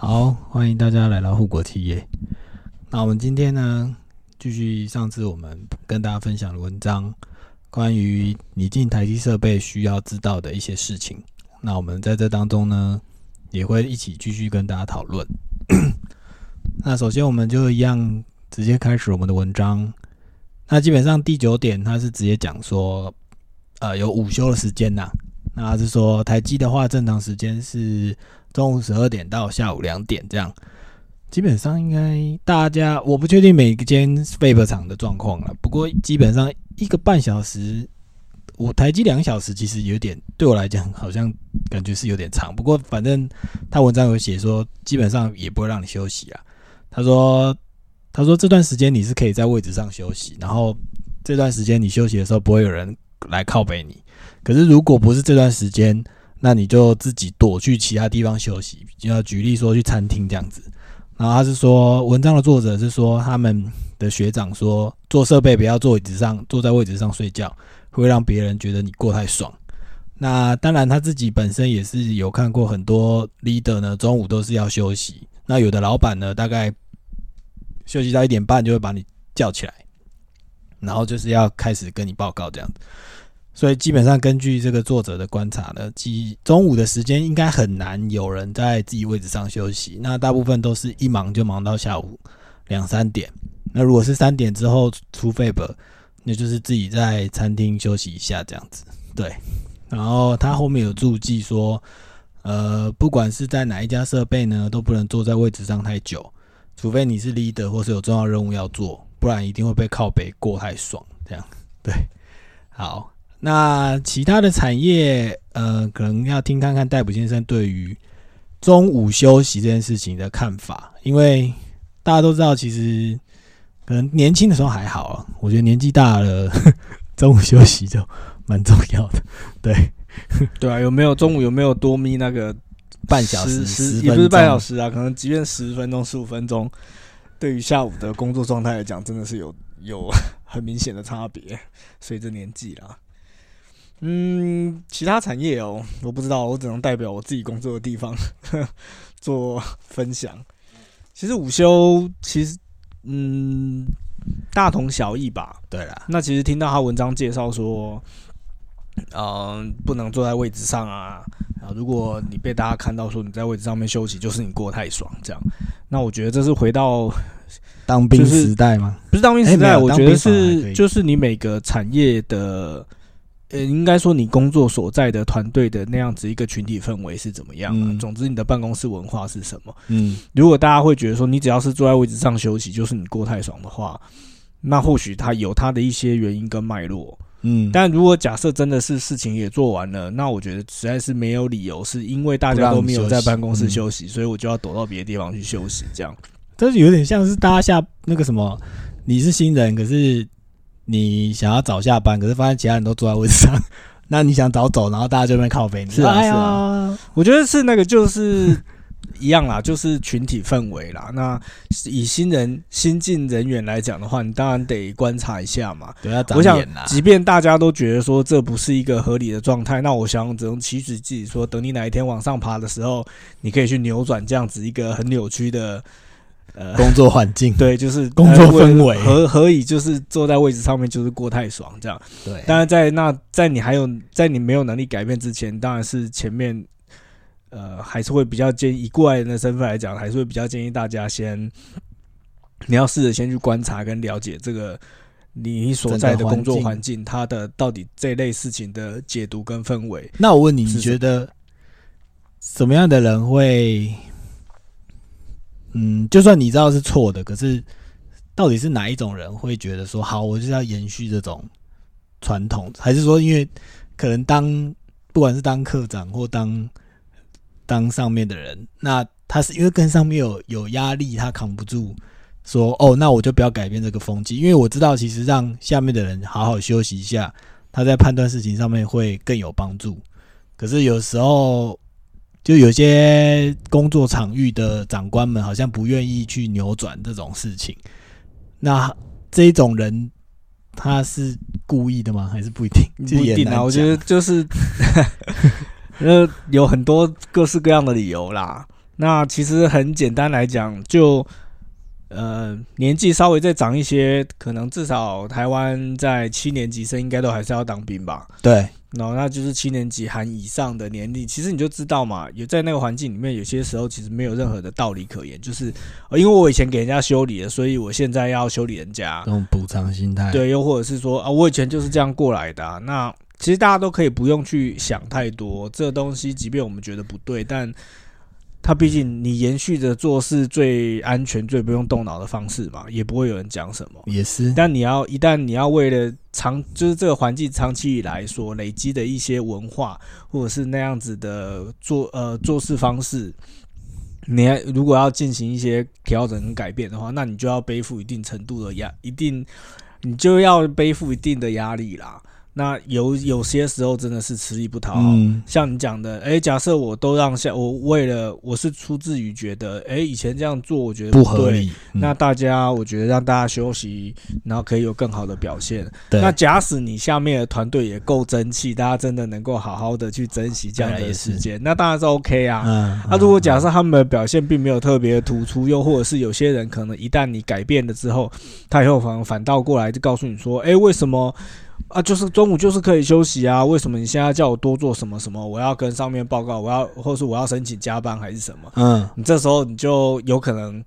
好，欢迎大家来到护国企业。那我们今天呢，继续上次我们跟大家分享的文章，关于你进台积设备需要知道的一些事情。那我们在这当中呢，也会一起继续跟大家讨论。那首先，我们就一样直接开始我们的文章。那基本上第九点，它是直接讲说，呃，有午休的时间呐。那是说台积的话，正常时间是中午十二点到下午两点这样。基本上应该大家，我不确定每间 Fab 厂的状况了。不过基本上一个半小时，我台积两小时，其实有点对我来讲，好像感觉是有点长。不过反正他文章有写说，基本上也不会让你休息啊。他说，他说这段时间你是可以在位置上休息，然后这段时间你休息的时候，不会有人来靠背你。可是，如果不是这段时间，那你就自己躲去其他地方休息。就要举例说，去餐厅这样子。然后他是说，文章的作者是说，他们的学长说，做设备不要坐椅子上，坐在位置上睡觉，会让别人觉得你过太爽。那当然，他自己本身也是有看过很多 leader 呢，中午都是要休息。那有的老板呢，大概休息到一点半就会把你叫起来，然后就是要开始跟你报告这样子。所以基本上根据这个作者的观察呢，即中午的时间应该很难有人在自己位置上休息。那大部分都是一忙就忙到下午两三点。那如果是三点之后出费本，那就是自己在餐厅休息一下这样子。对。然后他后面有注记说，呃，不管是在哪一家设备呢，都不能坐在位置上太久，除非你是 leader 或是有重要任务要做，不然一定会被靠北过太爽。这样对。好。那其他的产业，呃，可能要听看看戴普先生对于中午休息这件事情的看法，因为大家都知道，其实可能年轻的时候还好啊，我觉得年纪大了，中午休息就蛮重要的。对，对啊，有没有中午有没有多眯那个半小时、十也不是半小时啊，可能即便十分钟、十五分钟，对于下午的工作状态来讲，真的是有有很明显的差别，随着年纪啦。嗯，其他产业哦，我不知道，我只能代表我自己工作的地方 做分享。其实午休其实嗯大同小异吧。对啦，那其实听到他文章介绍说，嗯，不能坐在位置上啊。啊，如果你被大家看到说你在位置上面休息，就是你过太爽这样。那我觉得这是回到当兵时代吗？不是当兵时代，我觉得是就是你每个产业的。呃，应该说你工作所在的团队的那样子一个群体氛围是怎么样的？总之，你的办公室文化是什么？嗯，如果大家会觉得说你只要是坐在位置上休息，就是你过太爽的话，那或许他有他的一些原因跟脉络。嗯，但如果假设真的是事情也做完了，那我觉得实在是没有理由是因为大家都没有在办公室休息，所以我就要躲到别的地方去休息。这样，但是有点像是大家下那个什么，你是新人，可是。你想要早下班，可是发现其他人都坐在位置上，那你想早走，然后大家就边靠背。是啊，是啊，我觉得是那个就是一样啦，就是群体氛围啦。那以新人新进人员来讲的话，你当然得观察一下嘛。对啊，我想，即便大家都觉得说这不是一个合理的状态，那我想只能祈使自己说，等你哪一天往上爬的时候，你可以去扭转这样子一个很扭曲的。呃，工作环境对，就是工作氛围，何何以就是坐在位置上面就是过太爽这样。对，当然在那在你还有在你没有能力改变之前，当然是前面呃还是会比较建议以过来人的身份来讲，还是会比较建议大家先你要试着先去观察跟了解这个你所在的工作环境，它的到底这类事情的解读跟氛围。那我问你，你觉得什么样的人会？嗯，就算你知道是错的，可是到底是哪一种人会觉得说好，我就是要延续这种传统，还是说因为可能当不管是当科长或当当上面的人，那他是因为跟上面有有压力，他扛不住，说哦，那我就不要改变这个风气，因为我知道其实让下面的人好好休息一下，他在判断事情上面会更有帮助。可是有时候。就有些工作场域的长官们好像不愿意去扭转这种事情，那这种人他是故意的吗？还是不一定？不一定啊，我觉得就是，呃，有很多各式各样的理由啦。那其实很简单来讲，就呃年纪稍微再长一些，可能至少台湾在七年级生应该都还是要当兵吧？对。然后那就是七年级含以上的年龄，其实你就知道嘛，有在那个环境里面，有些时候其实没有任何的道理可言，就是因为我以前给人家修理了，所以我现在要修理人家，这种补偿心态。对，又或者是说啊，我以前就是这样过来的。那其实大家都可以不用去想太多，这个东西，即便我们觉得不对，但。他毕竟你延续着做事最安全、最不用动脑的方式嘛，也不会有人讲什么。也是，但你要一旦你要为了长，就是这个环境长期以来所累积的一些文化，或者是那样子的做呃做事方式，你如果要进行一些调整跟改变的话，那你就要背负一定程度的压，一定你就要背负一定的压力啦。那有有些时候真的是吃力不讨好，像你讲的，哎，假设我都让下，我为了我是出自于觉得，哎，以前这样做我觉得不合理，那大家我觉得让大家休息，然后可以有更好的表现。那假使你下面的团队也够争气，大家真的能够好好的去珍惜这样的时间，那当然是 OK 啊。那如果假设他们的表现并没有特别突出，又或者是有些人可能一旦你改变了之后，他以后反反倒过来就告诉你说，哎，为什么？啊，就是中午就是可以休息啊？为什么你现在叫我多做什么什么？我要跟上面报告，我要，或是我要申请加班还是什么？嗯，你这时候你就有可能，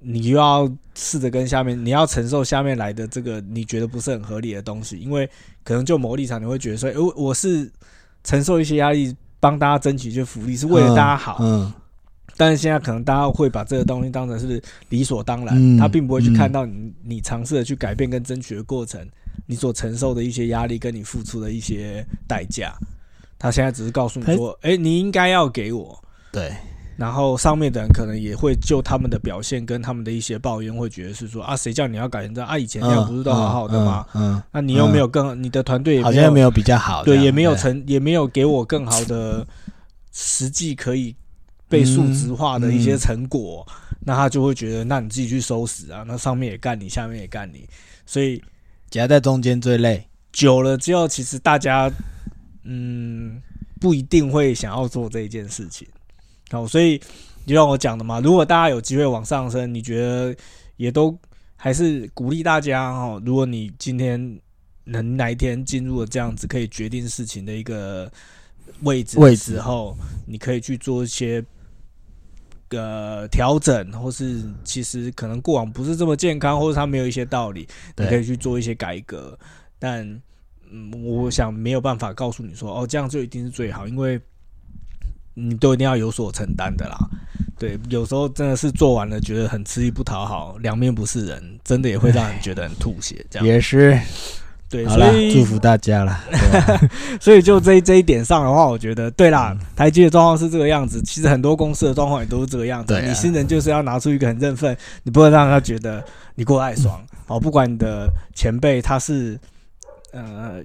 你又要试着跟下面，你要承受下面来的这个你觉得不是很合理的东西，因为可能就某立场你会觉得说，我我是承受一些压力，帮大家争取一些福利，是为了大家好。嗯，但是现在可能大家会把这个东西当成是理所当然，他并不会去看到你你尝试的去改变跟争取的过程。你所承受的一些压力，跟你付出的一些代价，他现在只是告诉你说：“哎，你应该要给我。”对。然后上面的人可能也会就他们的表现跟他们的一些抱怨，会觉得是说：“啊，谁叫你要改成这样？啊，以前这样不是都好好的吗？嗯，那你又没有更你的团队好像没有比较好，对，也没有成，也没有给我更好的实际可以被数值化的一些成果，那他就会觉得，那你自己去收拾啊，那上面也干你，下面也干你，所以。”夹在中间最累，久了之后，其实大家，嗯，不一定会想要做这一件事情。好，所以就像我讲的嘛，如果大家有机会往上升，你觉得也都还是鼓励大家哦。如果你今天能哪一天进入了这样子可以决定事情的一个位置位置后，你可以去做一些。个调整，或是其实可能过往不是这么健康，或者他没有一些道理，你可以去做一些改革。但嗯，我想没有办法告诉你说，哦，这样就一定是最好，因为你都一定要有所承担的啦。对，有时候真的是做完了觉得很吃力不讨好，两面不是人，真的也会让人觉得很吐血。这样也是。对，所以祝福大家了。所以就这这一点上的话，我觉得对啦，台积的状况是这个样子。其实很多公司的状况也都是这个样子。你新人就是要拿出一个很振奋，你不能让他觉得你过太爽。哦，不管你的前辈他是呃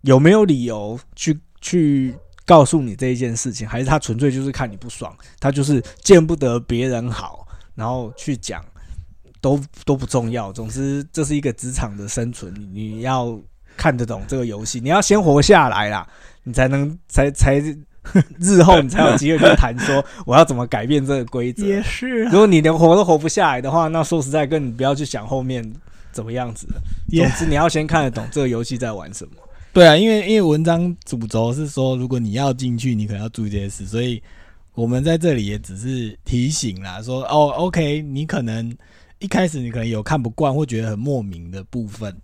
有没有理由去去告诉你这一件事情，还是他纯粹就是看你不爽，他就是见不得别人好，然后去讲。都都不重要，总之这是一个职场的生存，你要看得懂这个游戏，你要先活下来啦，你才能才才 日后你才有机会去谈说 我要怎么改变这个规则。也是，如果你连活都活不下来的话，那说实在，跟你不要去想后面怎么样子。总之你要先看得懂这个游戏在玩什么。对啊，因为因为文章主轴是说，如果你要进去，你可能要注意这些事，所以我们在这里也只是提醒啦，说哦，OK，你可能。一开始你可能有看不惯或觉得很莫名的部分，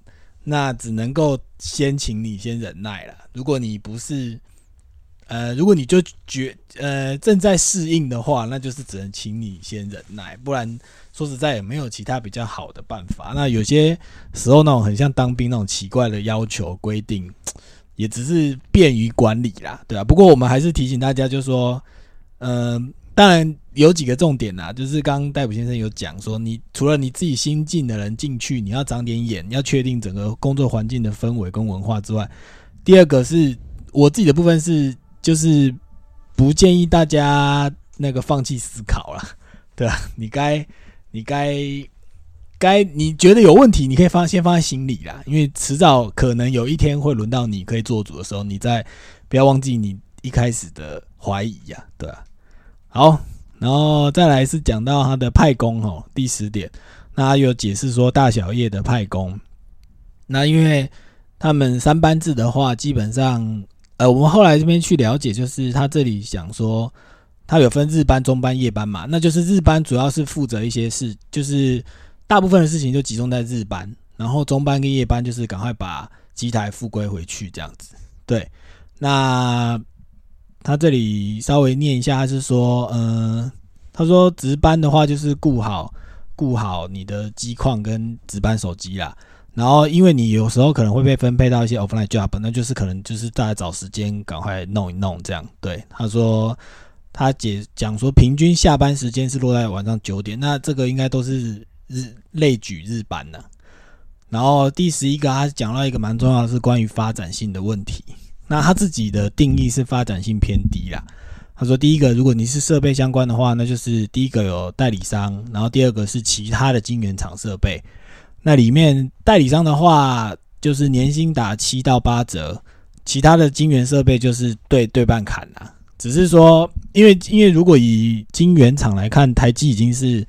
那只能够先请你先忍耐了。如果你不是，呃，如果你就觉呃正在适应的话，那就是只能请你先忍耐，不然说实在也没有其他比较好的办法。那有些时候那种很像当兵那种奇怪的要求规定，也只是便于管理啦，对啊。不过我们还是提醒大家，就是说，嗯。当然有几个重点呐，就是刚刚戴普先生有讲说，你除了你自己新进的人进去，你要长点眼，要确定整个工作环境的氛围跟文化之外，第二个是我自己的部分是，就是不建议大家那个放弃思考了，对吧？你该你该该你觉得有问题，你可以放先放在心里啦，因为迟早可能有一天会轮到你可以做主的时候，你再不要忘记你一开始的怀疑呀，对吧？好，然后再来是讲到他的派工哦，第十点，那有解释说大小叶的派工，那因为他们三班制的话，基本上，呃，我们后来这边去了解，就是他这里想说，他有分日班、中班、夜班嘛，那就是日班主要是负责一些事，就是大部分的事情就集中在日班，然后中班跟夜班就是赶快把机台复归回去这样子，对，那。他这里稍微念一下，他是说，嗯，他说值班的话就是顾好顾好你的机况跟值班手机啦。然后因为你有时候可能会被分配到一些 offline job，那就是可能就是大家找时间赶快弄一弄这样。对，他说他解讲说平均下班时间是落在晚上九点，那这个应该都是日类举日班呢。然后第十一个，他讲到一个蛮重要的是关于发展性的问题。那他自己的定义是发展性偏低啦。他说，第一个，如果你是设备相关的话，那就是第一个有代理商，然后第二个是其他的晶圆厂设备。那里面代理商的话，就是年薪打七到八折，其他的晶圆设备就是对对半砍啦。只是说，因为因为如果以晶圆厂来看，台积已经是，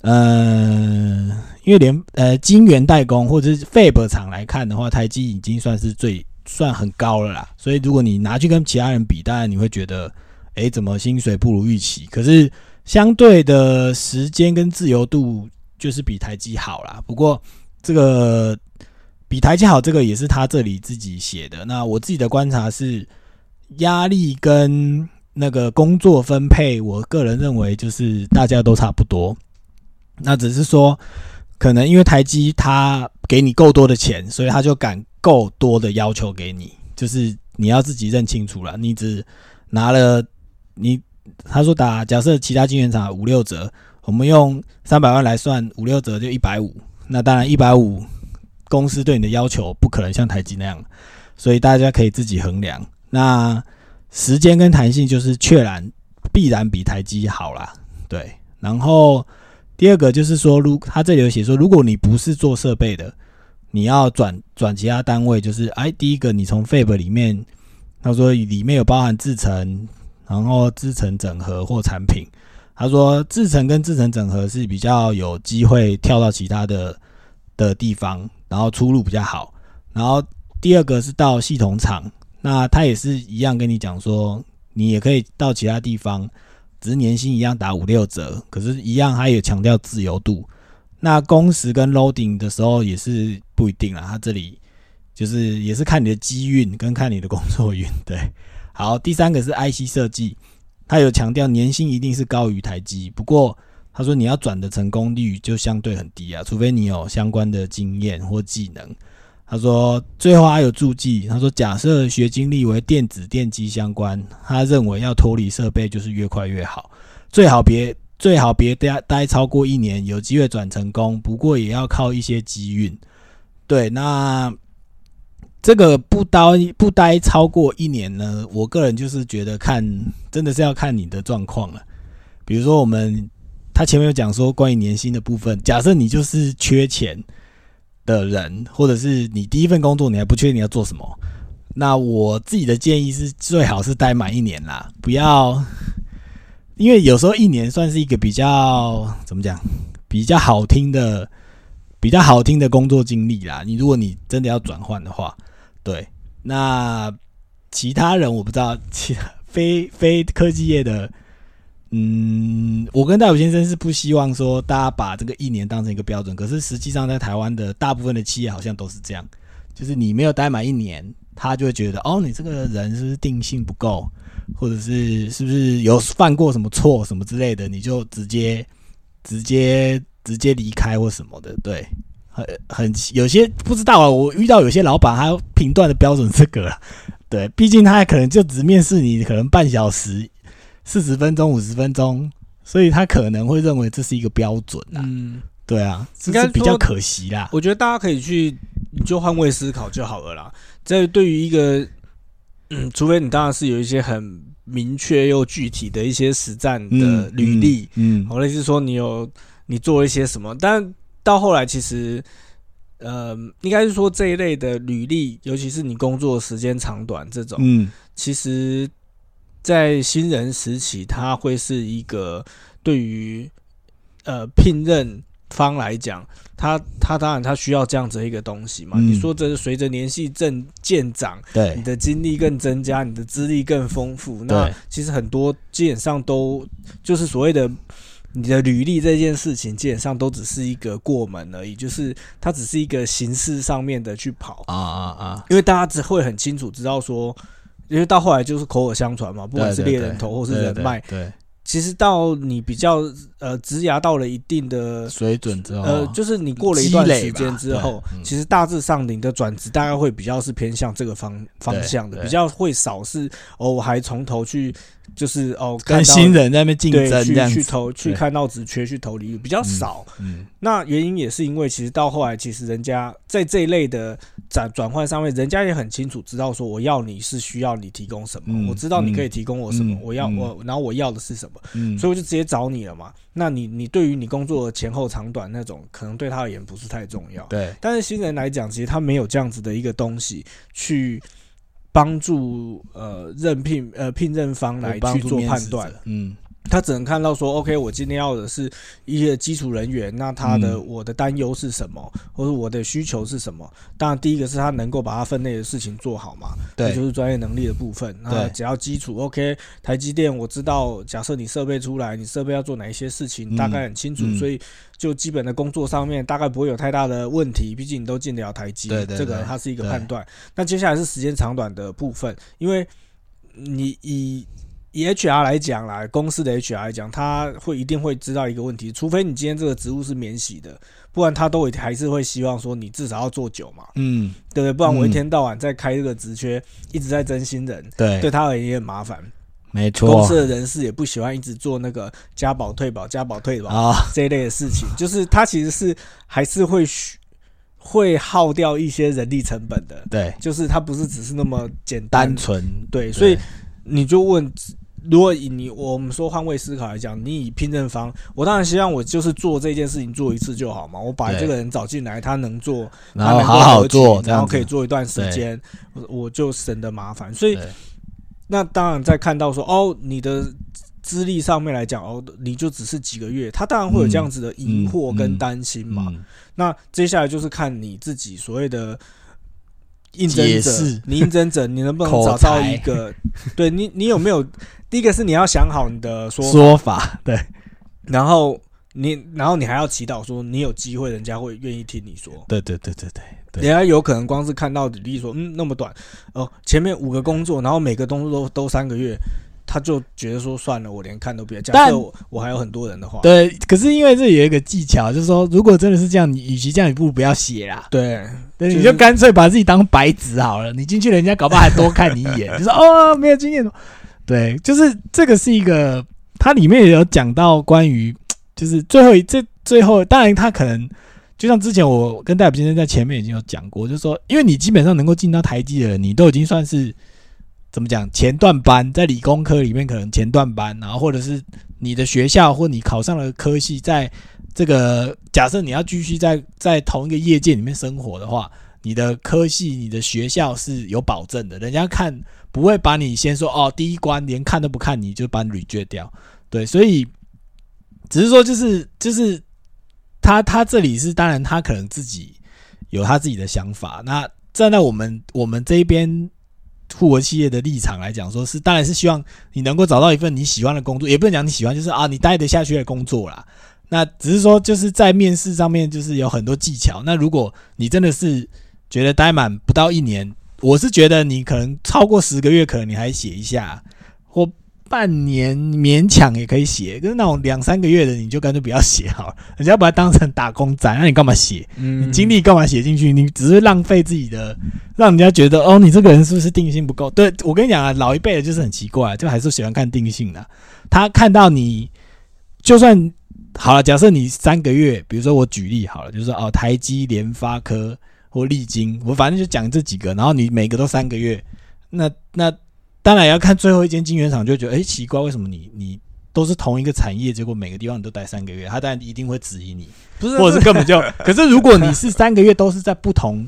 呃，因为连呃晶圆代工或者是 Fab 厂来看的话，台积已经算是最。算很高了啦，所以如果你拿去跟其他人比，当然你会觉得，哎，怎么薪水不如预期？可是相对的时间跟自由度就是比台积好啦。不过这个比台积好，这个也是他这里自己写的。那我自己的观察是，压力跟那个工作分配，我个人认为就是大家都差不多。那只是说，可能因为台积他给你够多的钱，所以他就敢。够多的要求给你，就是你要自己认清楚了。你只拿了你，他说打假设其他金圆厂五六折，我们用三百万来算，五六折就一百五。那当然一百五，公司对你的要求不可能像台积那样，所以大家可以自己衡量。那时间跟弹性就是确然必然比台积好啦。对，然后第二个就是说，如他这里有写说，如果你不是做设备的。你要转转其他单位，就是哎，第一个你从 Fab 里面，他说里面有包含制程，然后制程整合或产品。他说制程跟制程整合是比较有机会跳到其他的的地方，然后出路比较好。然后第二个是到系统厂，那他也是一样跟你讲说，你也可以到其他地方，只是年薪一样打五六折，可是一样他也强调自由度。那工时跟 loading 的时候也是不一定啦，他这里就是也是看你的机运跟看你的工作运。对，好，第三个是 IC 设计，他有强调年薪一定是高于台积，不过他说你要转的成功率就相对很低啊，除非你有相关的经验或技能。他说最后还有注记，他说假设学经历为电子电机相关，他认为要脱离设备就是越快越好，最好别。最好别待待超过一年，有机会转成功，不过也要靠一些机运。对，那这个不待不待超过一年呢？我个人就是觉得看，真的是要看你的状况了。比如说，我们他前面有讲说关于年薪的部分，假设你就是缺钱的人，或者是你第一份工作你还不确定你要做什么，那我自己的建议是最好是待满一年啦，不要。因为有时候一年算是一个比较怎么讲，比较好听的、比较好听的工作经历啦。你如果你真的要转换的话，对，那其他人我不知道，其他非非科技业的，嗯，我跟大武先生是不希望说大家把这个一年当成一个标准。可是实际上在台湾的大部分的企业好像都是这样，就是你没有待满一年，他就会觉得哦，你这个人是不是定性不够？或者是是不是有犯过什么错什么之类的，你就直接直接直接离开或什么的，对，很很有些不知道啊。我遇到有些老板，他评断的标准这个，对，毕竟他可能就只面试你，可能半小时、四十分钟、五十分钟，所以他可能会认为这是一个标准啊。嗯，对啊，应该比较可惜啦。我觉得大家可以去你就换位思考就好了啦。这对于一个。嗯，除非你当然是有一些很明确又具体的一些实战的履历，嗯，或者是说你有你做一些什么，但到后来其实，呃，应该是说这一类的履历，尤其是你工作时间长短这种，嗯，其实在新人时期，他会是一个对于呃聘任方来讲，他他当然他需要这样子一个东西嘛。你说这是随着年纪正渐长，对你的经历更增加，你的资历更丰富，那其实很多基本上都就是所谓的。你的履历这件事情基本上都只是一个过门而已，就是它只是一个形式上面的去跑啊啊啊！因为大家只会很清楚知道说，因为到后来就是口耳相传嘛，不管是猎人头或是人脉，对。其实到你比较呃，植牙到了一定的水准之后，呃，就是你过了一段时间之后，其实大致上你的转职大概会比较是偏向这个方方向的，比较会少是哦，我还从头去。就是哦，跟新人在那边竞争，去去投，去看到职缺去投履历比较少。嗯，那原因也是因为，其实到后来，其实人家在这一类的转转换上面，人家也很清楚知道说，我要你是需要你提供什么，我知道你可以提供我什么，我要我，然后我要的是什么，所以我就直接找你了嘛。那你你对于你工作的前后长短那种，可能对他而言不是太重要。对，但是新人来讲，其实他没有这样子的一个东西去。帮助呃任聘呃聘任方来去做判断，嗯。他只能看到说，OK，我今天要的是一些基础人员，那他的我的担忧是什么，或者我的需求是什么？当然，第一个是他能够把他分内的事情做好嘛，对，就是专业能力的部分。那只要基础 OK，台积电我知道，假设你设备出来，你设备要做哪一些事情，大概很清楚，所以就基本的工作上面大概不会有太大的问题。毕竟你都进得了台积，对对，这个它是一个判断。那接下来是时间长短的部分，因为你以。以 HR 来讲啦，公司的 HR 来讲，他会一定会知道一个问题，除非你今天这个职务是免洗的，不然他都会还是会希望说你至少要做久嘛，嗯，对不对？不然我一天到晚在开这个职缺，一直在增新人，对，对他而言也很麻烦，没错。公司的人士也不喜欢一直做那个加保退保、加保退保啊。这一类的事情，就是他其实是还是会会耗掉一些人力成本的，对，就是他不是只是那么简单纯，对，所以你就问。如果以你我们说换位思考来讲，你以聘任方，我当然希望我就是做这件事情做一次就好嘛。我把这个人找进来，他能做，然后好好做，然后可以做一段时间，我就省得麻烦。所以，那当然在看到说哦，你的资历上面来讲哦，你就只是几个月，他当然会有这样子的疑惑跟担心嘛。那接下来就是看你自己所谓的。应征者，你应征者，你能不能找到一个？对你，你有没有？第一个是你要想好你的说说法，对。然后你，然后你还要祈祷说你有机会，人家会愿意听你说。对对对对对，人家有可能光是看到履历说，嗯，那么短哦，前面五个工作，然后每个工作都都三个月。他就觉得说算了，我连看都不要。假设我还有很多人的话，对。可是因为这有一个技巧，就是说，如果真的是这样，你与其这样，你不如不要写啦。对，对，你就干脆把自己当白纸好了。你进去，人家搞不好还多看你一眼，就说哦，没有经验。对，就是这个是一个，它里面也有讲到关于，就是最后一这最后，当然他可能就像之前我跟戴普先生在前面已经有讲过，就是说，因为你基本上能够进到台积的人，你都已经算是。怎么讲？前段班在理工科里面可能前段班，然后或者是你的学校或你考上了科系，在这个假设你要继续在在同一个业界里面生活的话，你的科系、你的学校是有保证的，人家看不会把你先说哦，第一关连看都不看你就把你拒掉。对，所以只是说就是就是他他这里是当然他可能自己有他自己的想法。那站在我们我们这边。富国企业的立场来讲，说是当然是希望你能够找到一份你喜欢的工作，也不能讲你喜欢，就是啊，你待得下去的工作啦。那只是说，就是在面试上面，就是有很多技巧。那如果你真的是觉得待满不到一年，我是觉得你可能超过十个月，可能你还写一下。半年勉强也可以写，就是那种两三个月的，你就干脆不要写好了。人家把它当成打工仔，那你干嘛写？你精力干嘛写进去？你只是浪费自己的，让人家觉得哦，你这个人是不是定性不够？对我跟你讲啊，老一辈的就是很奇怪，就还是喜欢看定性的。他看到你，就算好了，假设你三个月，比如说我举例好了，就是说哦，台积、联发科或利晶，我反正就讲这几个，然后你每个都三个月，那那。当然要看最后一间晶圆厂，就觉得哎奇怪，为什么你你都是同一个产业，结果每个地方你都待三个月？他当然一定会质疑你，不是，或者是根本就。可是如果你是三个月都是在不同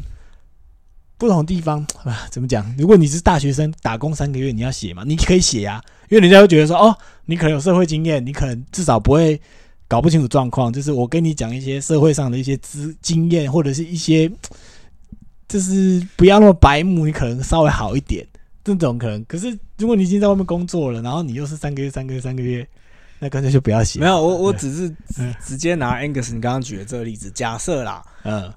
不同地方啊，怎么讲？如果你是大学生打工三个月，你要写嘛？你可以写呀，因为人家会觉得说，哦，你可能有社会经验，你可能至少不会搞不清楚状况。就是我跟你讲一些社会上的一些资经验，或者是一些，就是不要那么白目，你可能稍微好一点。这种可能，可是如果你已经在外面工作了，然后你又是三个月、三个月、三个月，那干脆就不要写。没有，我我只是直接拿 Angus 你刚刚举的这个例子，假设啦，嗯。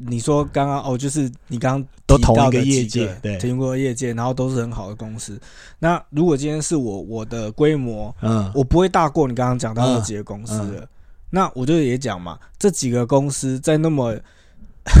你说刚刚哦，就是你刚刚都同一个业界，对，同过业界，然后都是很好的公司。那如果今天是我我的规模，嗯，我不会大过你刚刚讲到那几个公司的。那我就也讲嘛，这几个公司在那么。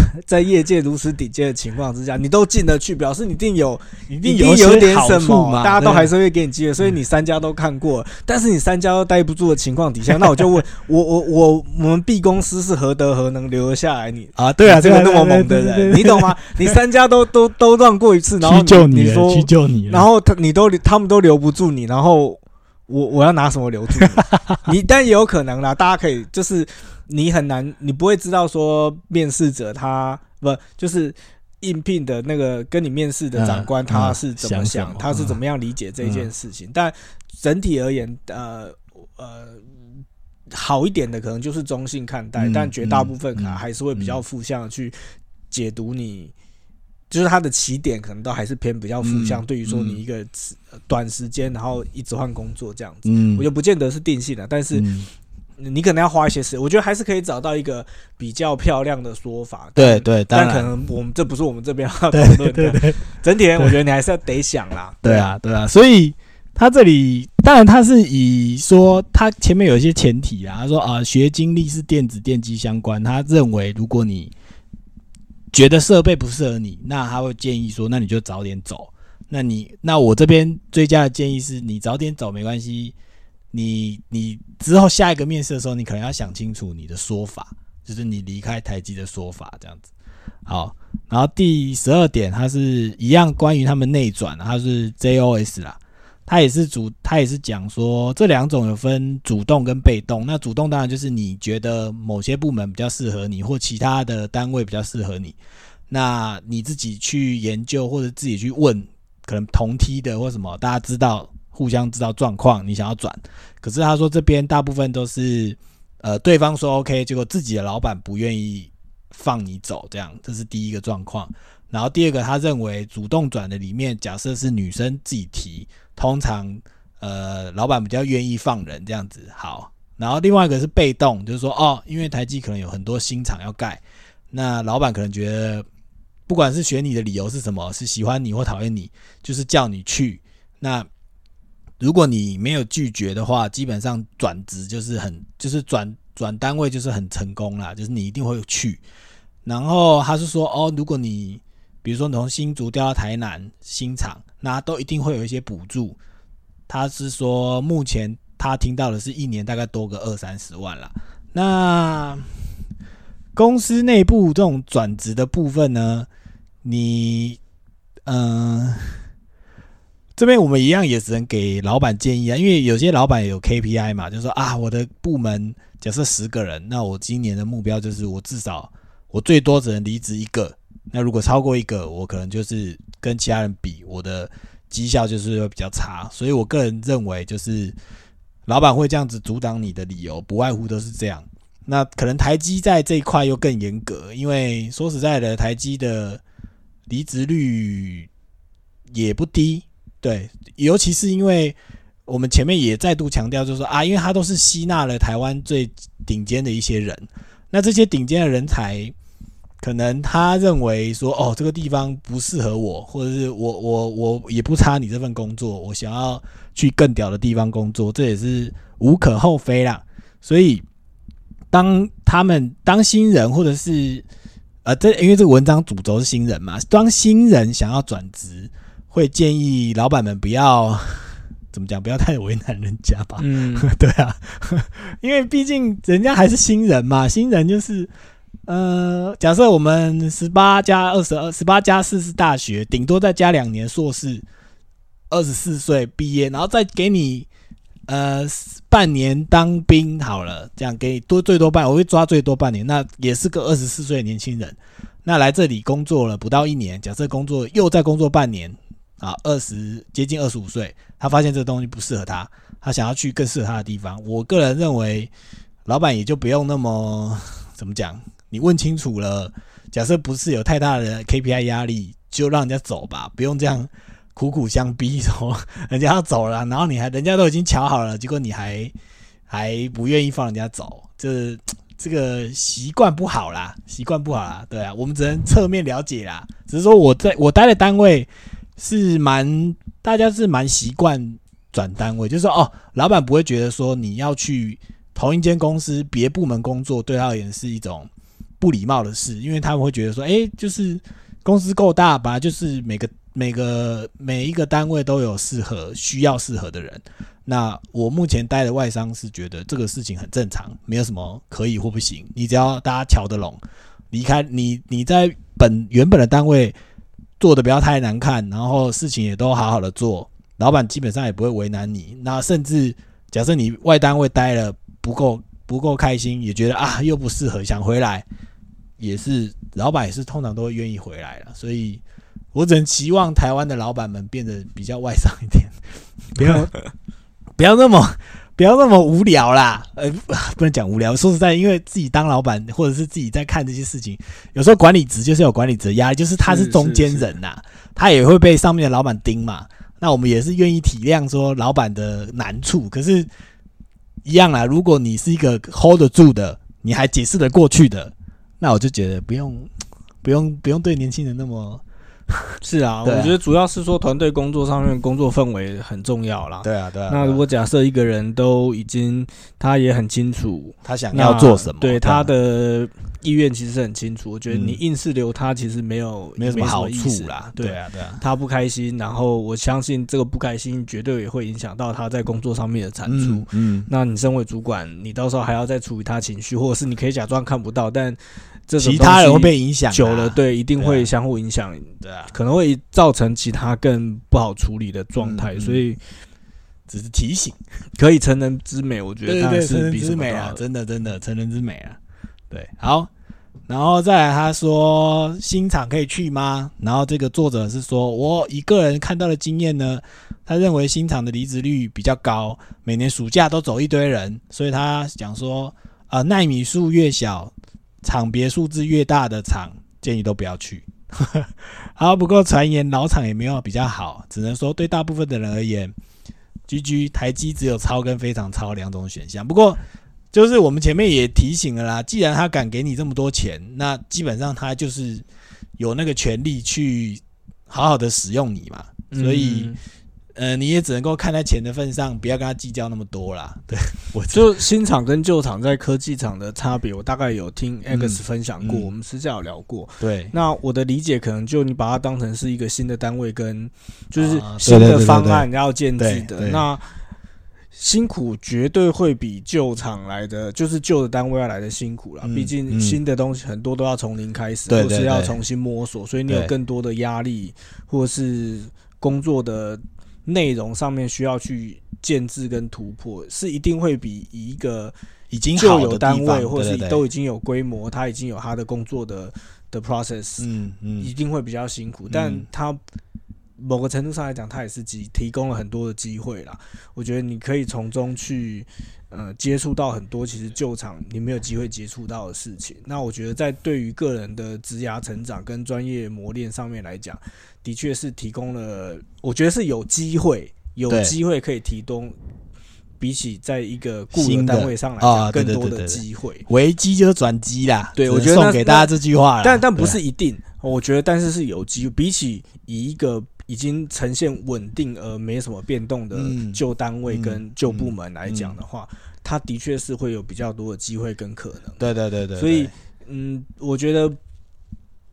在业界如此顶尖的情况之下，你都进得去，表示你一定有，一定有点什么，大家都还是会给你机会。所以你三家都看过，但是你三家都待不住的情况底下，那我就问我，我，我，我们 B 公司是何德何能留下来你啊？对啊，这个那么猛的人，你懂吗？你三家都都都让过一次，然后你说去救你，然后他你都他们都留不住你，然后我我要拿什么留住 你？但也有可能啦，大家可以就是。你很难，你不会知道说面试者他不就是应聘的那个跟你面试的长官他是怎么想，他是怎么样理解这件事情。但整体而言，呃呃，好一点的可能就是中性看待，但绝大部分可能还是会比较负向去解读你，就是他的起点可能都还是偏比较负向。对于说你一个短时间然后一直换工作这样子，我就不见得是定性的，但是。你可能要花一些时间，我觉得还是可以找到一个比较漂亮的说法。对对，但可能我们这不是我们这边要讨论的。整体，我觉得你还是要得想啦。对啊，对啊，所以他这里当然他是以说他前面有一些前提啊，他说啊，学经历是电子电机相关，他认为如果你觉得设备不适合你，那他会建议说，那你就早点走。那你那我这边最佳的建议是你早点走没关系。你你之后下一个面试的时候，你可能要想清楚你的说法，就是你离开台积的说法这样子。好，然后第十二点，它是一样关于他们内转，它是 JOS 啦，它也是主，它也是讲说这两种有分主动跟被动。那主动当然就是你觉得某些部门比较适合你，或其他的单位比较适合你，那你自己去研究或者自己去问，可能同梯的或什么，大家知道。互相知道状况，你想要转，可是他说这边大部分都是，呃，对方说 OK，结果自己的老板不愿意放你走，这样，这是第一个状况。然后第二个，他认为主动转的里面，假设是女生自己提，通常呃，老板比较愿意放人这样子。好，然后另外一个是被动，就是说哦，因为台积可能有很多新厂要盖，那老板可能觉得，不管是选你的理由是什么，是喜欢你或讨厌你，就是叫你去那。如果你没有拒绝的话，基本上转职就是很，就是转转单位就是很成功啦，就是你一定会去。然后他是说，哦，如果你比如说你从新竹调到台南新厂，那都一定会有一些补助。他是说，目前他听到的是一年大概多个二三十万了。那公司内部这种转职的部分呢，你嗯。这边我们一样也只能给老板建议啊，因为有些老板有 KPI 嘛，就是说啊，我的部门假设十个人，那我今年的目标就是我至少我最多只能离职一个，那如果超过一个，我可能就是跟其他人比，我的绩效就是会比较差。所以我个人认为，就是老板会这样子阻挡你的理由，不外乎都是这样。那可能台积在这一块又更严格，因为说实在的，台积的离职率也不低。对，尤其是因为我们前面也再度强调，就是说啊，因为他都是吸纳了台湾最顶尖的一些人，那这些顶尖的人才，可能他认为说，哦，这个地方不适合我，或者是我我我也不差你这份工作，我想要去更屌的地方工作，这也是无可厚非啦。所以，当他们当新人，或者是呃，这因为这个文章主轴是新人嘛，当新人想要转职。会建议老板们不要 怎么讲，不要太为难人家吧。嗯，对啊，因为毕竟人家还是新人嘛。新人就是，呃，假设我们十八加二十二，十八加四是大学，顶多再加两年硕士，二十四岁毕业，然后再给你呃半年当兵好了，这样给多最多半，我会抓最多半年，那也是个二十四岁的年轻人。那来这里工作了不到一年，假设工作又再工作半年啊，二十接近二十五岁，他发现这个东西不适合他，他想要去更适合他的地方。我个人认为，老板也就不用那么怎么讲，你问清楚了，假设不是有太大的 KPI 压力，就让人家走吧，不用这样苦苦相逼说人家要走了，然后你还人家都已经瞧好了，结果你还还不愿意放人家走，这。这个习惯不好啦，习惯不好啦，对啊，我们只能侧面了解啦。只是说我在我待的单位是蛮，大家是蛮习惯转单位，就是说哦，老板不会觉得说你要去同一间公司别部门工作，对他而言是一种不礼貌的事，因为他们会觉得说，哎，就是公司够大吧，就是每个每个每一个单位都有适合需要适合的人。那我目前待的外商是觉得这个事情很正常，没有什么可以或不行。你只要大家瞧得拢，离开你你在本原本的单位做的不要太难看，然后事情也都好好的做，老板基本上也不会为难你。那甚至假设你外单位待了不够不够开心，也觉得啊又不适合，想回来，也是老板也是通常都会愿意回来了。所以我只能期望台湾的老板们变得比较外商一点，不要。不要那么，不要那么无聊啦。呃，不能讲无聊。说实在，因为自己当老板，或者是自己在看这些事情，有时候管理职就是有管理职的压力，就是他是中间人呐，他也会被上面的老板盯嘛。那我们也是愿意体谅说老板的难处，可是，一样啦。如果你是一个 hold 得住的，你还解释得过去的，那我就觉得不用，不用，不用对年轻人那么。是啊，我觉得主要是说团队工作上面工作氛围很重要啦。对啊，对啊。那如果假设一个人都已经他也很清楚他想要做什么，对他的意愿其实很清楚。我觉得你硬是留他，其实没有没有什么好处啦。对啊，对啊。他不开心，然后我相信这个不开心绝对也会影响到他在工作上面的产出。嗯，那你身为主管，你到时候还要再处理他情绪，或者是你可以假装看不到，但。其他人会被影响，久了对，一定会相互影响，对啊，可能会造成其他更不好处理的状态，所以只是提醒，可以成人之美，我觉得对成人之美啊，真的真的成人之美啊，对，好，然后再来他说新厂可以去吗？然后这个作者是说我一个人看到的经验呢，他认为新厂的离职率比较高，每年暑假都走一堆人，所以他讲说，呃，纳米数越小。厂别数字越大的厂，建议都不要去。好，不过传言老厂也没有比较好，只能说对大部分的人而言，G G 台机只有超跟非常超两种选项。不过，就是我们前面也提醒了啦，既然他敢给你这么多钱，那基本上他就是有那个权利去好好的使用你嘛，所以。呃，你也只能够看在钱的份上，不要跟他计较那么多啦。对我就新厂跟旧厂在科技厂的差别，我大概有听 X 分享过，我们私下有聊过。对，那我的理解可能就你把它当成是一个新的单位，跟就是新的方案要建制的。那辛苦绝对会比旧厂来的，就是旧的单位要来的辛苦了。毕竟新的东西很多都要从零开始，或是要重新摸索，所以你有更多的压力，或是工作的。内容上面需要去建制跟突破，是一定会比一个已经就有单位或者是都已经有规模，他已经有他的工作的的 process，嗯嗯，一定会比较辛苦。但他某个程度上来讲，他也是提提供了很多的机会啦。我觉得你可以从中去呃接触到很多其实旧厂你没有机会接触到的事情。那我觉得在对于个人的职涯成长跟专业磨练上面来讲。的确是提供了，我觉得是有机会，有机会可以提供，比起在一个雇佣单位上来讲，更多的机会。危机就是转机啦，对我觉得送给大家这句话，但但不是一定。我觉得，但是是有机会。比起以一个已经呈现稳定而没什么变动的旧单位跟旧部门来讲的话，它的确是会有比较多的机会跟可能。对对对对，所以嗯，我觉得。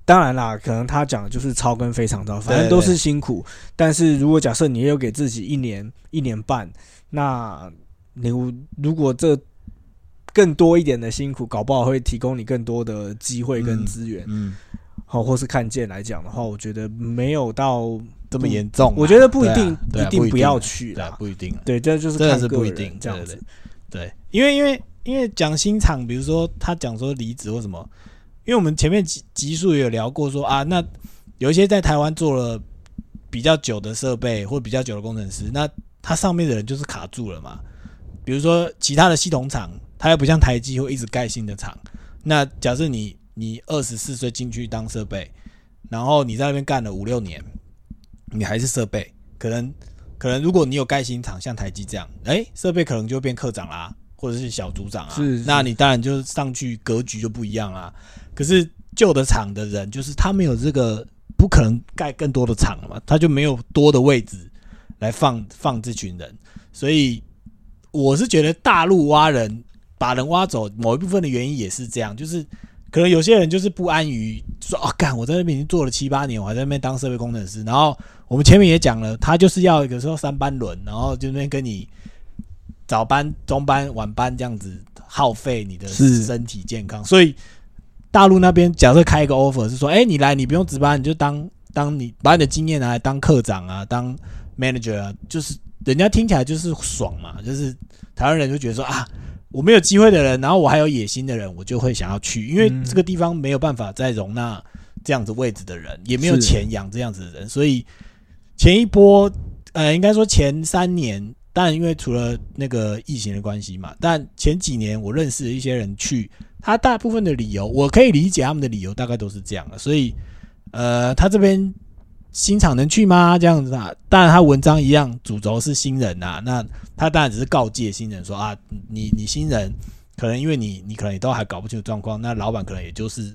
当然啦，可能他讲的就是超跟非常超，反正都是辛苦。但是如果假设你也有给自己一年、一年半，那你如果这更多一点的辛苦，搞不好会提供你更多的机会跟资源，嗯，好，或是看见来讲的话，我觉得没有到这么严重。我觉得不一定，一定不要去啦，不一定。对，这就是真的是不一定这样子。对，因为因为因为讲新厂，比如说他讲说离职或什么。因为我们前面集集数也有聊过，说啊，那有一些在台湾做了比较久的设备或比较久的工程师，那他上面的人就是卡住了嘛。比如说其他的系统厂，他又不像台积会一直盖新的厂。那假设你你二十四岁进去当设备，然后你在那边干了五六年，你还是设备，可能可能如果你有盖新厂，像台积这样，哎，设备可能就变科长啦，或者是小组长啊。是，那你当然就上去格局就不一样啦。可是旧的厂的人，就是他没有这个，不可能盖更多的厂了嘛，他就没有多的位置来放放这群人，所以我是觉得大陆挖人。把人挖走，某一部分的原因也是这样，就是可能有些人就是不安于说哦，干我在那边已经做了七八年，我还在那边当设备工程师。然后我们前面也讲了，他就是要有时候三班轮，然后就那边跟你早班、中班、晚班这样子耗费你的身体健康。所以大陆那边假设开一个 offer 是说，哎，你来，你不用值班，你就当当你把你的经验拿来当课长啊，当 manager 啊，就是人家听起来就是爽嘛，就是台湾人就觉得说啊。我没有机会的人，然后我还有野心的人，我就会想要去，因为这个地方没有办法再容纳这样子位置的人，也没有钱养这样子的人，所以前一波，呃，应该说前三年，但因为除了那个疫情的关系嘛，但前几年我认识的一些人去，他大部分的理由我可以理解他们的理由，大概都是这样的，所以，呃，他这边。新厂能去吗？这样子啊，当然他文章一样，主轴是新人呐。那他当然只是告诫新人说啊，你你新人可能因为你你可能也都还搞不清楚状况，那老板可能也就是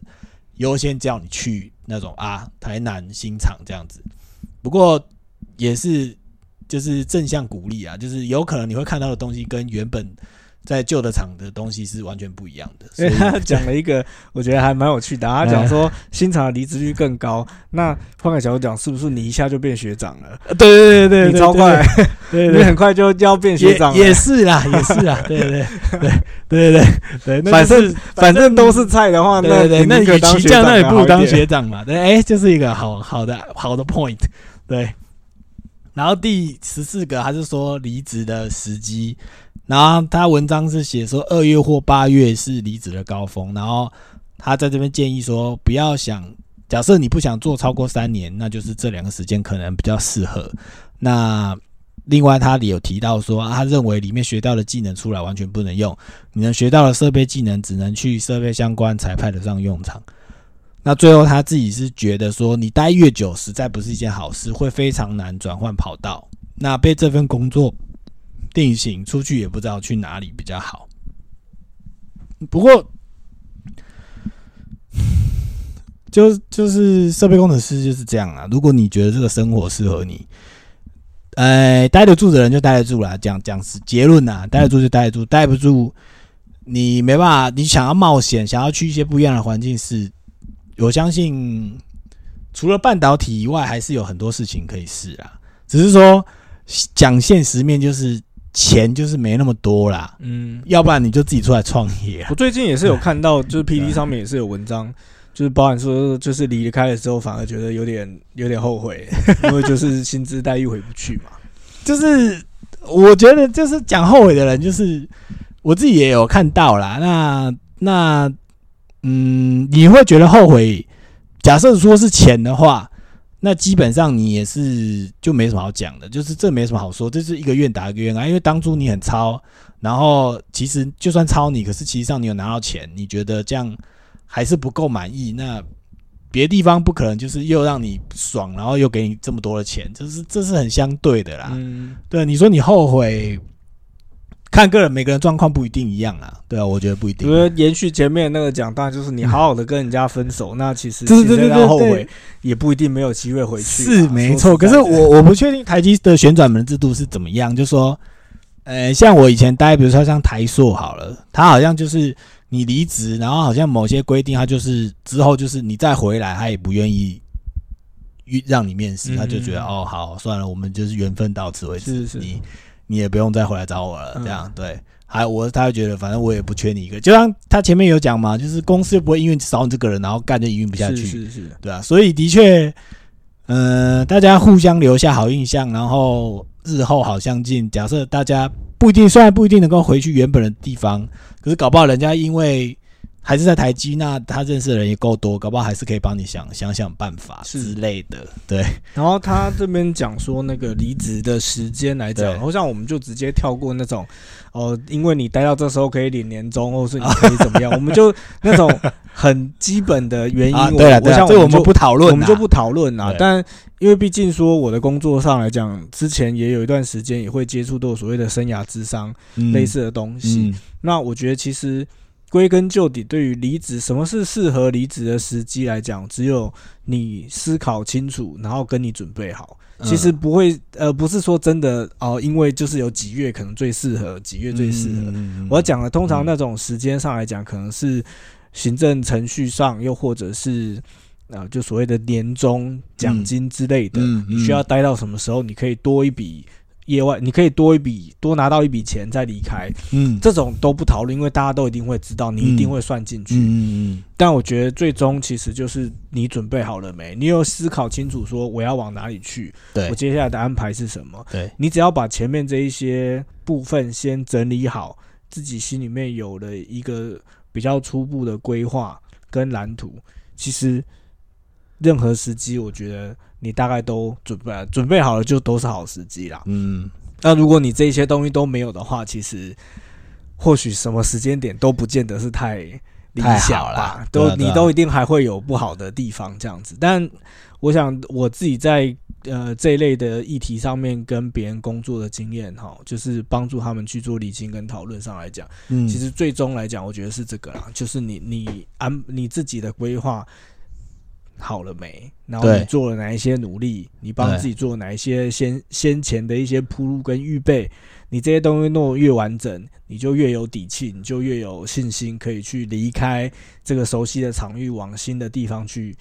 优先叫你去那种啊台南新厂这样子。不过也是就是正向鼓励啊，就是有可能你会看到的东西跟原本。在旧的厂的东西是完全不一样的，所以他讲了一个我觉得还蛮有趣的。他讲 说新厂的离职率更高，那换个角度讲，是不是你一下就变学长了？对对对对，你超快，对你很快就要变学长。也是啦，也是啦，对对对对对对对，反正反正都是菜的话，那那与其这样，那也不如当学长嘛。对，哎，就是一个好好的好的 point。对，然后第十四个还是说离职的时机。然后他文章是写说二月或八月是离职的高峰，然后他在这边建议说不要想，假设你不想做超过三年，那就是这两个时间可能比较适合。那另外他里有提到说，他认为里面学到的技能出来完全不能用，你能学到的设备技能只能去设备相关才派得上用场。那最后他自己是觉得说，你待越久实在不是一件好事，会非常难转换跑道。那被这份工作。定型出去也不知道去哪里比较好。不过，就就是设备工程师就是这样啊。如果你觉得这个生活适合你，呃，待得住的人就待得住啦。讲讲是结论呐，待得住就待得住，待不住你没办法。你想要冒险，想要去一些不一样的环境，是我相信除了半导体以外，还是有很多事情可以试啊。只是说讲现实面就是。钱就是没那么多啦，嗯，要不然你就自己出来创业。我最近也是有看到，就是 P D 上面也是有文章，就是包含说，就是离开了之后，反而觉得有点有点后悔，因为就是薪资待遇回不去嘛。就是我觉得，就是讲后悔的人，就是我自己也有看到啦。那那嗯，你会觉得后悔？假设说是钱的话。那基本上你也是就没什么好讲的，就是这没什么好说，这是一个愿打一个愿挨。因为当初你很超，然后其实就算超你，可是其实上你有拿到钱，你觉得这样还是不够满意。那别的地方不可能就是又让你爽，然后又给你这么多的钱，就是这是很相对的啦。嗯，对，你说你后悔。看个人，每个人状况不一定一样啦。对啊，我觉得不一定。因为延续前面那个讲，当然就是你好好的跟人家分手，那其实对对对后悔也不一定没有机会回去。是没错，可是我我不确定台积的旋转门制度是怎么样。就说，呃，像我以前待，比如说像台硕好了，他好像就是你离职，然后好像某些规定，他就是之后就是你再回来，他也不愿意让你面试，他就觉得哦，好算了，我们就是缘分到此为止。是是。你。你也不用再回来找我了，这样对。还我他会觉得，反正我也不缺你一个。就像他前面有讲嘛，就是公司又不会因为少你这个人，然后干就营运不下去，是是，对啊。所以的确，呃，大家互相留下好印象，然后日后好相近。假设大家不一定，虽然不一定能够回去原本的地方，可是搞不好人家因为还是在台积，那他认识的人也够多，搞不好还是可以帮你想想想办法之类的。对。然后他这边讲说，那个离职的时间来讲，好像我们就直接跳过那种哦，因为你待到这时候可以领年终，或是你可以怎么样，我们就那种很基本的原因。对啊，对啊，这我们不讨论，我们就不讨论了。但因为毕竟说我的工作上来讲，之前也有一段时间也会接触到所谓的生涯智商类似的东西。那我觉得其实。归根究底，对于离职，什么是适合离职的时机来讲，只有你思考清楚，然后跟你准备好。其实不会，呃，不是说真的哦，因为就是有几月可能最适合，几月最适合。我要讲的，通常那种时间上来讲，可能是行政程序上，又或者是啊，就所谓的年终奖金之类的，你需要待到什么时候，你可以多一笔。业外，你可以多一笔，多拿到一笔钱再离开，嗯，这种都不讨论，因为大家都一定会知道，你一定会算进去，嗯嗯。但我觉得最终其实就是你准备好了没？你有思考清楚说我要往哪里去？对，我接下来的安排是什么？对，你只要把前面这一些部分先整理好，自己心里面有了一个比较初步的规划跟蓝图，其实任何时机，我觉得。你大概都准备准备好了，就都是好时机啦。嗯，那如果你这些东西都没有的话，其实或许什么时间点都不见得是太理想啦。都你都一定还会有不好的地方这样子。但我想我自己在呃这一类的议题上面跟别人工作的经验哈，就是帮助他们去做理清跟讨论上来讲，嗯，其实最终来讲，我觉得是这个啦，就是你你安你自己的规划。好了没？然后你做了哪一些努力？你帮自己做哪一些先先前的一些铺路跟预备？你这些东西弄越完整，你就越有底气，你就越有信心，可以去离开这个熟悉的场域，往新的地方去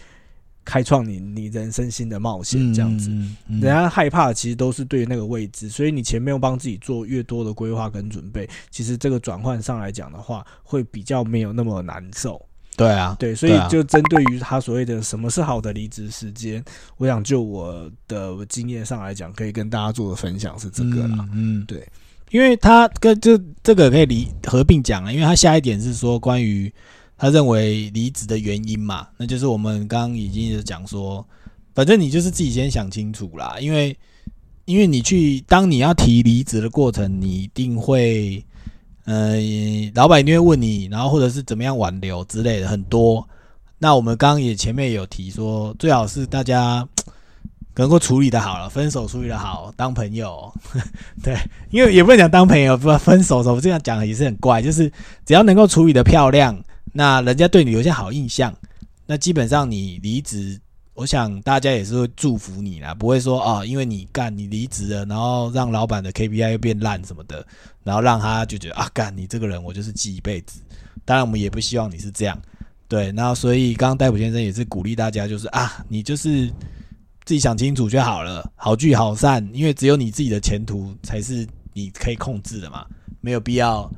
开创你你人生新的冒险。这样子，人家害怕其实都是对那个位置，所以你前面要帮自己做越多的规划跟准备，其实这个转换上来讲的话，会比较没有那么难受。对啊，对，所以就针对于他所谓的什么是好的离职时间，我想就我的经验上来讲，可以跟大家做的分享是这个啦。嗯，对，因为他跟这这个可以离合并讲了，因为他下一点是说关于他认为离职的原因嘛，那就是我们刚刚已经讲说，反正你就是自己先想清楚啦，因为因为你去当你要提离职的过程，你一定会。呃，老板一定会问你，然后或者是怎么样挽留之类的很多。那我们刚刚也前面有提说，最好是大家能够处理的好了，分手处理的好，当朋友。对，因为也不能讲当朋友，不分手的时候这样讲也是很怪。就是只要能够处理的漂亮，那人家对你留下好印象，那基本上你离职。我想大家也是会祝福你啦，不会说啊，因为你干你离职了，然后让老板的 KPI 又变烂什么的，然后让他就觉得啊，干你这个人我就是记一辈子。当然我们也不希望你是这样，对。那所以刚刚戴普先生也是鼓励大家，就是啊，你就是自己想清楚就好了，好聚好散，因为只有你自己的前途才是你可以控制的嘛，没有必要，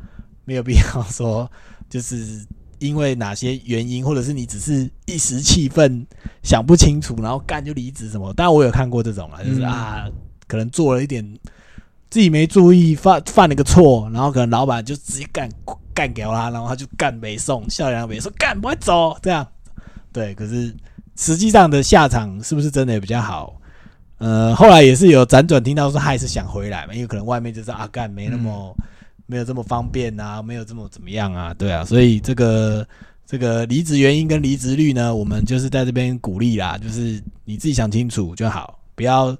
没有必要 说就是。因为哪些原因，或者是你只是一时气愤想不清楚，然后干就离职什么？当然我有看过这种啊，就是啊，可能做了一点自己没注意，犯犯了个错，然后可能老板就直接干干掉他，然后他就干没送，笑脸没说干不会走这样。对，可是实际上的下场是不是真的也比较好？呃，后来也是有辗转听到说他还是想回来嘛，因为可能外面就是啊干没那么。没有这么方便啊，没有这么怎么样啊？对啊，所以这个这个离职原因跟离职率呢，我们就是在这边鼓励啦，就是你自己想清楚就好，不要，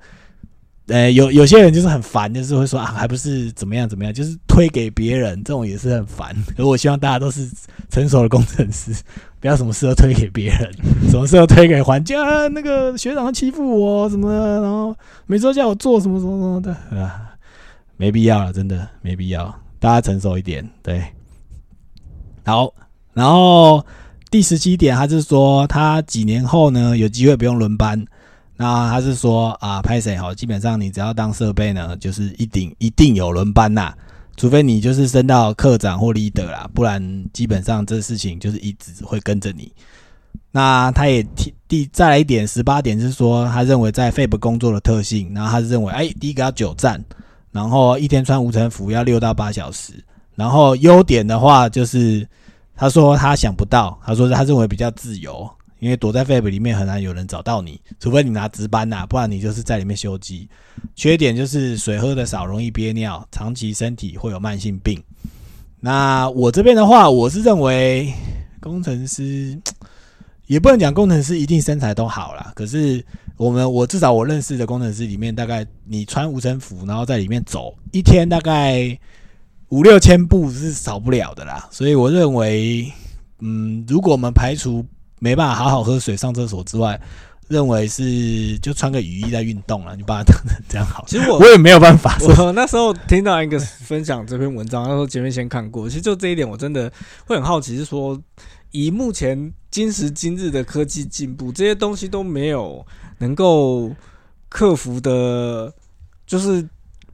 呃，有有些人就是很烦，就是会说啊，还不是怎么样怎么样，就是推给别人，这种也是很烦。可我希望大家都是成熟的工程师，不要什么事都推给别人，什么事都推给环境啊，那个学长欺负我什么的，然后每周叫我做什么什么什么的啊，没必要了，真的没必要。大家成熟一点，对。好，然后第十七点，他是说他几年后呢有机会不用轮班。那他是说啊，拍谁好？基本上你只要当设备呢，就是一定一定有轮班呐，除非你就是升到课长或 leader 啦，不然基本上这事情就是一直会跟着你。那他也提第再来一点，十八点是说他认为在 FAB 工作的特性，然后他是认为，哎，第一个要久站。然后一天穿无尘服要六到八小时，然后优点的话就是他说他想不到，他说他认为比较自由，因为躲在 Fab 里面很难有人找到你，除非你拿值班呐，不然你就是在里面休机。缺点就是水喝的少，容易憋尿，长期身体会有慢性病。那我这边的话，我是认为工程师也不能讲工程师一定身材都好啦，可是我们我至少我认识的工程师里面，大概你穿无尘服，然后在里面走一天，大概。五六千步是少不了的啦，所以我认为，嗯，如果我们排除没办法好好喝水、上厕所之外，认为是就穿个雨衣在运动了，你把它当成这样好。其实我我也没有办法。我那时候听到一个分享这篇文章，他说前面先看过，其实就这一点我真的会很好奇，是说以目前今时今日的科技进步，这些东西都没有能够克服的，就是。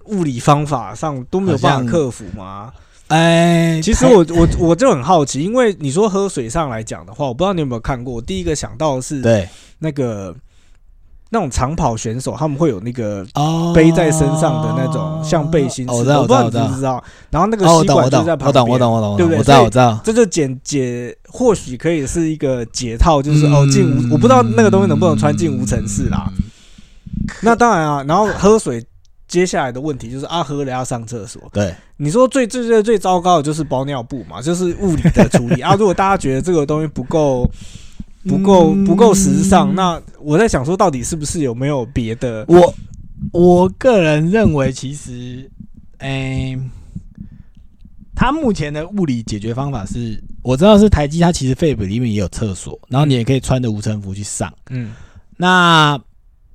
物理方法上都没有办法克服吗？哎，其实我我我就很好奇，因为你说喝水上来讲的话，我不知道你有没有看过。我第一个想到的是，对那个那种长跑选手，他们会有那个背在身上的那种像背心，我知道，我不知道你知不知道。然后那个吸管就在旁边，我懂，我懂，我懂，对不对？我知道，我知道。这就解解，或许可以是一个解套，就是哦，进无，我不知道那个东西能不能穿进无尘室啦。那当然啊，然后喝水。接下来的问题就是啊，喝了要上厕所。对，你说最最最最糟糕的就是包尿布嘛，就是物理的处理啊。如果大家觉得这个东西不够、不够、不够时尚，那我在想说，到底是不是有没有别的？我我个人认为，其实，哎，他目前的物理解决方法是，我知道是台积，它其实肺部里面也有厕所，然后你也可以穿着无尘服去上。嗯，那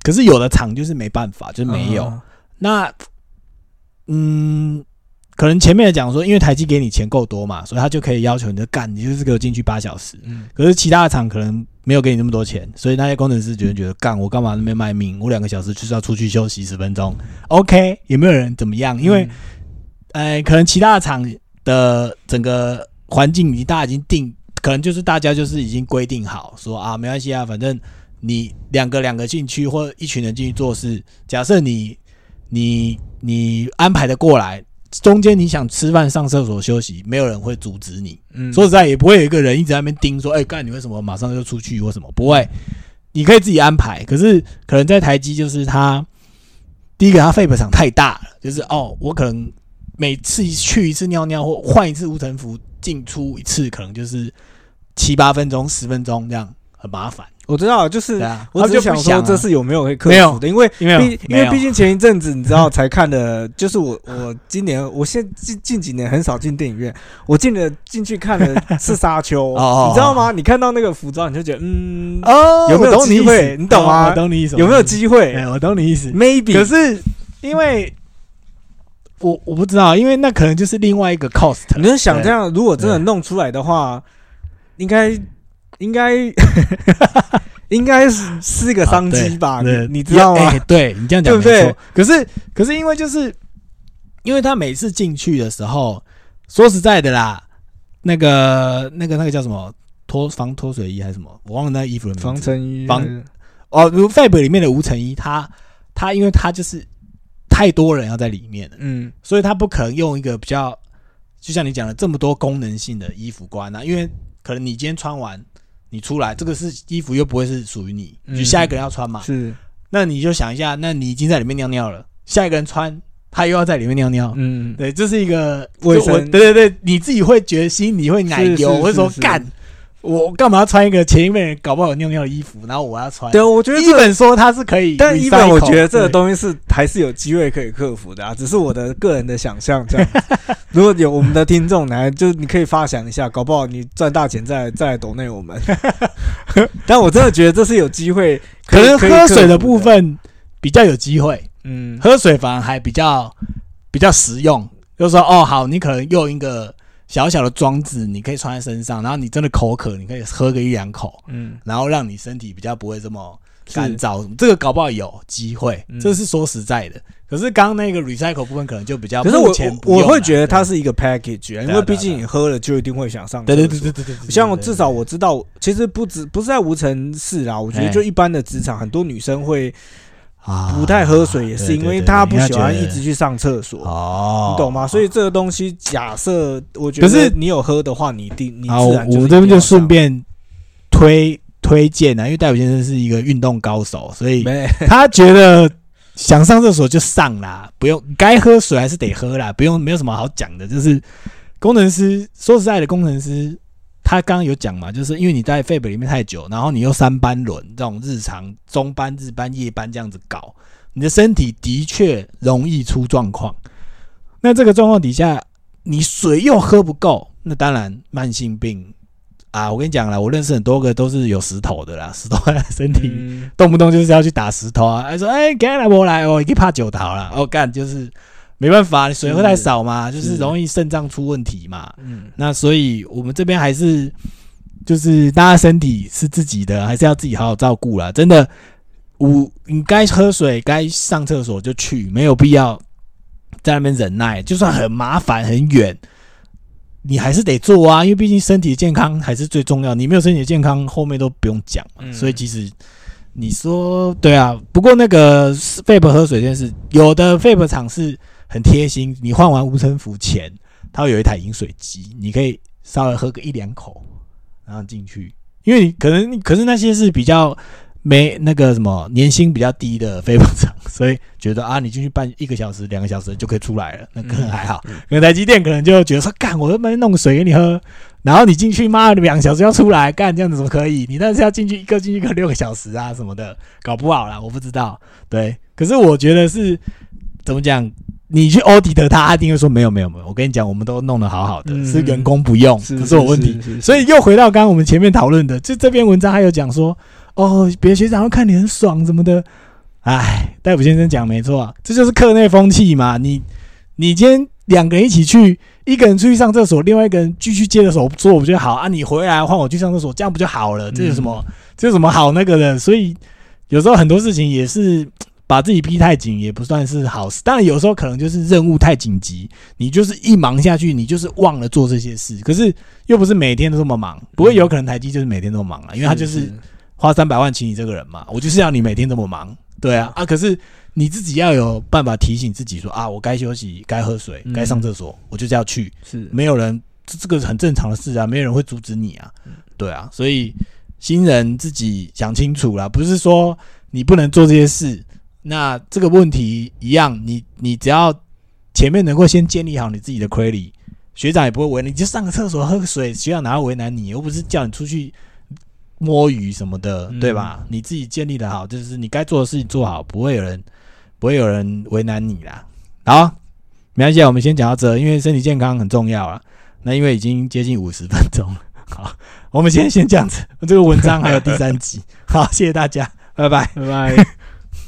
可是有的厂就是没办法，就没有。那，嗯，可能前面的讲说，因为台积给你钱够多嘛，所以他就可以要求你的干，你就是给我进去八小时。嗯。可是其他的厂可能没有给你那么多钱，所以那些工程师觉得觉得干，我干嘛那边卖命？我两个小时就是要出去休息十分钟。OK，有没有人怎么样？因为，呃，可能其他的厂的整个环境已经大家已经定，可能就是大家就是已经规定好，说啊，没关系啊，反正你两个两个进去，或一群人进去做事。假设你。你你安排的过来，中间你想吃饭、上厕所、休息，没有人会阻止你。嗯，说实在，也不会有一个人一直在那边盯说：“哎，干你为什么马上就出去或什么？”不会，你可以自己安排。可是可能在台机，就是他第一个，他肺部场太大了，就是哦，我可能每次去一次尿尿或换一次无尘服进出一次，可能就是七八分钟、十分钟这样，很麻烦。我知道，就是我只想说，这是有没有可以克服的？因为因为因为毕竟前一阵子你知道才看的，就是我我今年我现近近几年很少进电影院，我进了进去看的是沙丘，你知道吗？你看到那个服装，你就觉得嗯哦，有没有机会？你懂吗？我懂你意思？有没有机会？我懂你意思。Maybe，可是因为我我不知道，因为那可能就是另外一个 cost。你就想这样，如果真的弄出来的话，应该。应该 应该是是一个商机吧？你你知道吗？对你这样讲没错。可是可是因为就是因为他每次进去的时候，说实在的啦，那个那个那个叫什么脱防脱水衣还是什么？我忘了那衣服的名字。防尘衣。防哦，如 Fab 里面的无尘衣，他他因为他就是太多人要在里面了，嗯，所以他不可能用一个比较就像你讲的这么多功能性的衣服关啊，因为可能你今天穿完。你出来，这个是衣服又不会是属于你，就下一个人要穿嘛。是，那你就想一下，那你已经在里面尿尿了，下一个人穿，他又要在里面尿尿。嗯，对，这是一个卫生。对对对，你自己会觉得心里会奶油，或者说干。我干嘛要穿一个前一辈人搞不好有尿尿的衣服，然后我要穿？对，我觉得一本说它是可以，但一本我觉得这个东西是还是有机会可以克服的啊，只是我的个人的想象这样。如果有我们的听众来，就你可以发想一下，搞不好你赚大钱再再来抖内我们。但我真的觉得这是有机会，可能喝水的部分比较有机会。嗯，喝水反而还比较比较实用，就是说哦，好，你可能用一个。小小的装置，你可以穿在身上，然后你真的口渴，你可以喝个一两口，嗯，然后让你身体比较不会这么干燥。这个搞不好有机会，这是说实在的。可是刚刚那个 recycle 部分可能就比较，可是我我会觉得它是一个 package，因为毕竟你喝了就一定会想上。对对对对对对。像至少我知道，其实不止不是在无尘室啦，我觉得就一般的职场，很多女生会。不太喝水，也是因为他不喜欢一直去上厕所。哦，你懂吗？所以这个东西，假设我觉得，可是你有喝的话，你定你自然我们这边就顺便推推荐啊，因为戴普先生是一个运动高手，所以 他觉得想上厕所就上啦，不用该喝水还是得喝啦，不用没有什么好讲的。就是工程师，说实在的，工程师。他刚刚有讲嘛，就是因为你在肺部里面太久，然后你又三班轮这种日常中班、日班、夜班这样子搞，你的身体的确容易出状况。那这个状况底下，你水又喝不够，那当然慢性病啊！我跟你讲了，我认识很多个都是有石头的啦，石头在身体动不动就是要去打石头啊！还说哎，给来我来，我一怕酒桃了，我干就是。没办法，你水喝太少嘛，就是容易肾脏出问题嘛。嗯，那所以我们这边还是就是大家身体是自己的，还是要自己好好照顾啦。真的，我你该喝水、该上厕所就去，没有必要在那边忍耐。就算很麻烦、很远，你还是得做啊，因为毕竟身体健康还是最重要。你没有身体健康，后面都不用讲。所以其实你说对啊，不过那个肺部喝水这件事，有的肺部厂是。很贴心，你换完无尘服前，它会有一台饮水机，你可以稍微喝个一两口，然后进去。因为你可能，可是那些是比较没那个什么年薪比较低的飞部厂，所以觉得啊，你进去办一个小时、两个小时就可以出来了，那可能还好。可能台积电可能就觉得说，干，我他妈弄水给你喝，然后你进去，妈两个小时要出来，干这样子怎么可以？你那是要进去一个进去个六个小时啊什么的，搞不好啦，我不知道。对，可是我觉得是怎么讲？你去 audit 他，他一定会说没有没有没有。我跟你讲，我们都弄得好好的，是员工不用，不是我问题。所以又回到刚刚我们前面讨论的，就这篇文章还有讲说，哦，别的学长会看你很爽什么的。哎，戴普先生讲没错，这就是课内风气嘛。你你今天两个人一起去，一个人出去上厕所，另外一个人继续接着手做，不就好啊。你回来换我去上厕所，这样不就好了？这有什么？这有什么好那个的？所以有时候很多事情也是。把自己逼太紧也不算是好事，当然有时候可能就是任务太紧急，你就是一忙下去，你就是忘了做这些事。可是又不是每天都这么忙，不会有可能台积就是每天都忙啊，因为他就是花三百万请你这个人嘛，我就是要你每天这么忙，对啊啊！可是你自己要有办法提醒自己说啊，我该休息、该喝水、该上厕所，我就是要去，是。没有人这这个很正常的事啊，没有人会阻止你啊，对啊，所以新人自己想清楚了，不是说你不能做这些事。那这个问题一样，你你只要前面能够先建立好你自己的 credit，学长也不会为难你，就上个厕所喝个水，学长哪会为难你？又不是叫你出去摸鱼什么的，对吧？你自己建立的好，就是你该做的事情做好，不会有人不会有人为难你啦。好，没关系，我们先讲到这，因为身体健康很重要啊。那因为已经接近五十分钟了，好，我们先先这样子。这个文章还有第三集，好，谢谢大家，拜拜，拜拜。